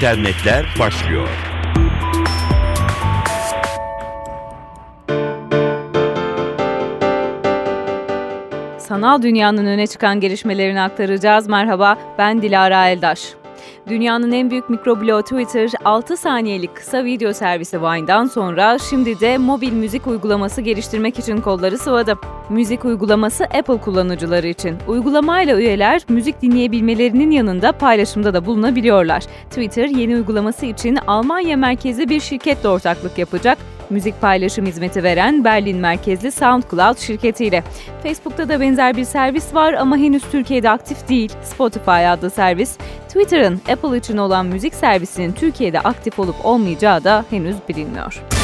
internetler başlıyor. Sanal dünyanın öne çıkan gelişmelerini aktaracağız. Merhaba, ben Dilara Eldaş. Dünyanın en büyük mikrobloğu Twitter, 6 saniyelik kısa video servisi Vine'dan sonra şimdi de mobil müzik uygulaması geliştirmek için kolları sıvadı. Müzik uygulaması Apple kullanıcıları için. Uygulamayla üyeler müzik dinleyebilmelerinin yanında paylaşımda da bulunabiliyorlar. Twitter yeni uygulaması için Almanya merkezli bir şirketle ortaklık yapacak müzik paylaşım hizmeti veren Berlin merkezli SoundCloud şirketiyle. Facebook'ta da benzer bir servis var ama henüz Türkiye'de aktif değil. Spotify adlı servis, Twitter'ın Apple için olan müzik servisinin Türkiye'de aktif olup olmayacağı da henüz bilinmiyor.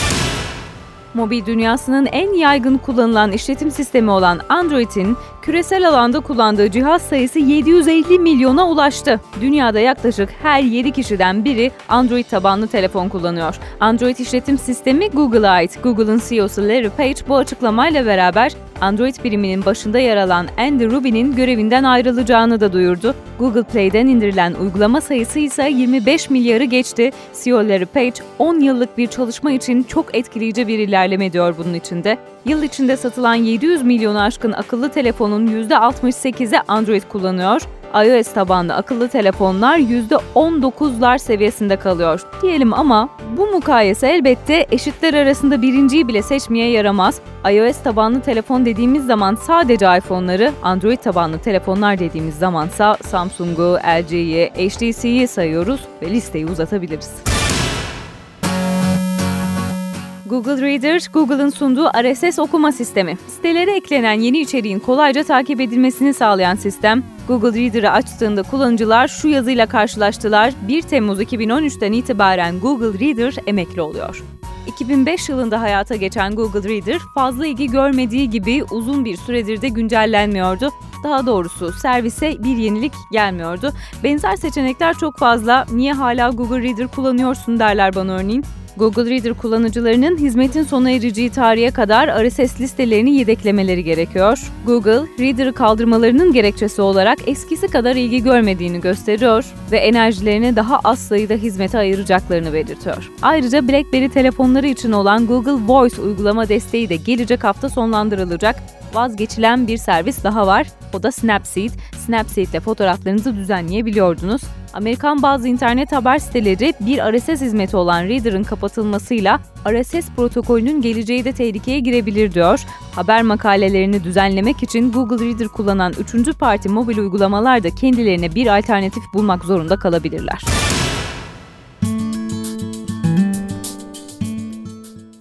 Mobil dünyasının en yaygın kullanılan işletim sistemi olan Android'in küresel alanda kullandığı cihaz sayısı 750 milyona ulaştı. Dünyada yaklaşık her 7 kişiden biri Android tabanlı telefon kullanıyor. Android işletim sistemi Google'a ait. Google'ın CEO'su Larry Page bu açıklamayla beraber Android biriminin başında yer alan Andy Rubin'in görevinden ayrılacağını da duyurdu. Google Play'den indirilen uygulama sayısı ise 25 milyarı geçti. CEO Larry Page 10 yıllık bir çalışma için çok etkileyici bir ilerleme diyor bunun içinde. Yıl içinde satılan 700 milyonu aşkın akıllı telefonun %68'i Android kullanıyor iOS tabanlı akıllı telefonlar %19'lar seviyesinde kalıyor. Diyelim ama bu mukayese elbette eşitler arasında birinciyi bile seçmeye yaramaz. iOS tabanlı telefon dediğimiz zaman sadece iPhone'ları, Android tabanlı telefonlar dediğimiz zamansa Samsung'u, LG'yi, HTC'yi sayıyoruz ve listeyi uzatabiliriz. Google Reader, Google'ın sunduğu RSS okuma sistemi. Sitelere eklenen yeni içeriğin kolayca takip edilmesini sağlayan sistem, Google Reader'ı açtığında kullanıcılar şu yazıyla karşılaştılar. 1 Temmuz 2013'ten itibaren Google Reader emekli oluyor. 2005 yılında hayata geçen Google Reader fazla ilgi görmediği gibi uzun bir süredir de güncellenmiyordu. Daha doğrusu servise bir yenilik gelmiyordu. Benzer seçenekler çok fazla. Niye hala Google Reader kullanıyorsun derler bana örneğin. Google Reader kullanıcılarının hizmetin sona ereceği tarihe kadar RSS listelerini yedeklemeleri gerekiyor. Google, Reader'ı kaldırmalarının gerekçesi olarak eskisi kadar ilgi görmediğini gösteriyor ve enerjilerini daha az sayıda hizmete ayıracaklarını belirtiyor. Ayrıca BlackBerry telefonları için olan Google Voice uygulama desteği de gelecek hafta sonlandırılacak vazgeçilen bir servis daha var. O da Snapseed. Snapseed ile fotoğraflarınızı düzenleyebiliyordunuz. Amerikan bazı internet haber siteleri bir RSS hizmeti olan Reader'ın kapatılmasıyla RSS protokolünün geleceği de tehlikeye girebilir diyor. Haber makalelerini düzenlemek için Google Reader kullanan üçüncü parti mobil uygulamalar da kendilerine bir alternatif bulmak zorunda kalabilirler.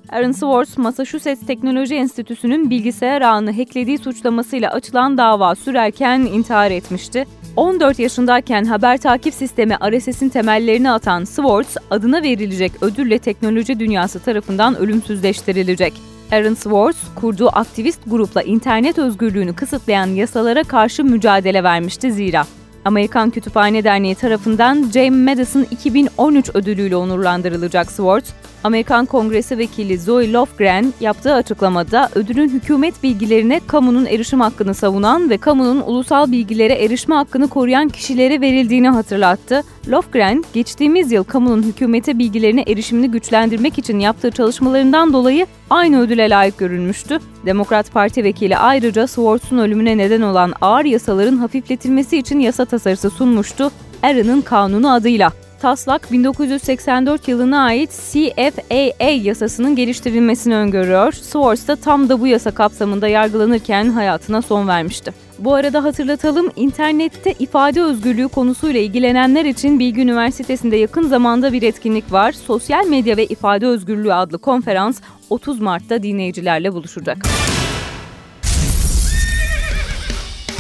Aaron Swartz, Massachusetts Teknoloji Enstitüsü'nün bilgisayar ağını hacklediği suçlamasıyla açılan dava sürerken intihar etmişti. 14 yaşındayken haber takip sistemi RSS'in temellerini atan Swartz, adına verilecek ödülle teknoloji dünyası tarafından ölümsüzleştirilecek. Aaron Swartz, kurduğu aktivist grupla internet özgürlüğünü kısıtlayan yasalara karşı mücadele vermişti zira. Amerikan Kütüphane Derneği tarafından James Madison 2013 ödülüyle onurlandırılacak Swartz, Amerikan Kongresi Vekili Zoe Lofgren yaptığı açıklamada ödülün hükümet bilgilerine kamunun erişim hakkını savunan ve kamunun ulusal bilgilere erişme hakkını koruyan kişilere verildiğini hatırlattı. Lofgren, geçtiğimiz yıl kamunun hükümete bilgilerine erişimini güçlendirmek için yaptığı çalışmalarından dolayı aynı ödüle layık görülmüştü. Demokrat Parti vekili ayrıca Swartz'un ölümüne neden olan ağır yasaların hafifletilmesi için yasa tasarısı sunmuştu. Aaron'ın kanunu adıyla. Taslak 1984 yılına ait CFAA yasasının geliştirilmesini öngörüyor. Swartz da tam da bu yasa kapsamında yargılanırken hayatına son vermişti. Bu arada hatırlatalım, internette ifade özgürlüğü konusuyla ilgilenenler için Bilgi Üniversitesi'nde yakın zamanda bir etkinlik var. Sosyal medya ve ifade özgürlüğü adlı konferans 30 Mart'ta dinleyicilerle buluşacak.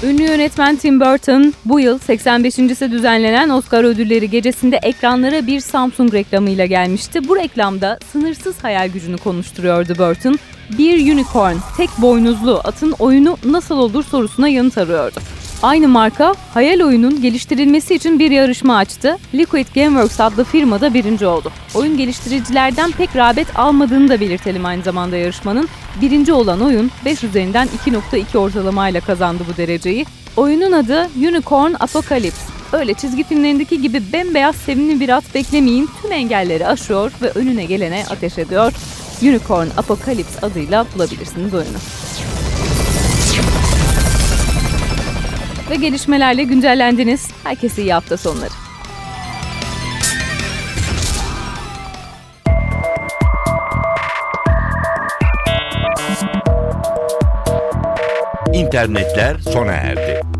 Ünlü yönetmen Tim Burton bu yıl 85.si düzenlenen Oscar ödülleri gecesinde ekranlara bir Samsung reklamıyla gelmişti. Bu reklamda sınırsız hayal gücünü konuşturuyordu Burton. Bir unicorn, tek boynuzlu atın oyunu nasıl olur sorusuna yanıt arıyordu. Aynı marka hayal oyunun geliştirilmesi için bir yarışma açtı. Liquid Gameworks adlı firma da birinci oldu. Oyun geliştiricilerden pek rağbet almadığını da belirtelim aynı zamanda yarışmanın. Birinci olan oyun 5 üzerinden 2.2 ortalamayla kazandı bu dereceyi. Oyunun adı Unicorn Apocalypse. Öyle çizgi filmlerindeki gibi bembeyaz sevimli bir at beklemeyin tüm engelleri aşıyor ve önüne gelene ateş ediyor. Unicorn Apocalypse adıyla bulabilirsiniz oyunu. ve gelişmelerle güncellendiniz. Herkese iyi hafta sonları. İnternetler sona erdi.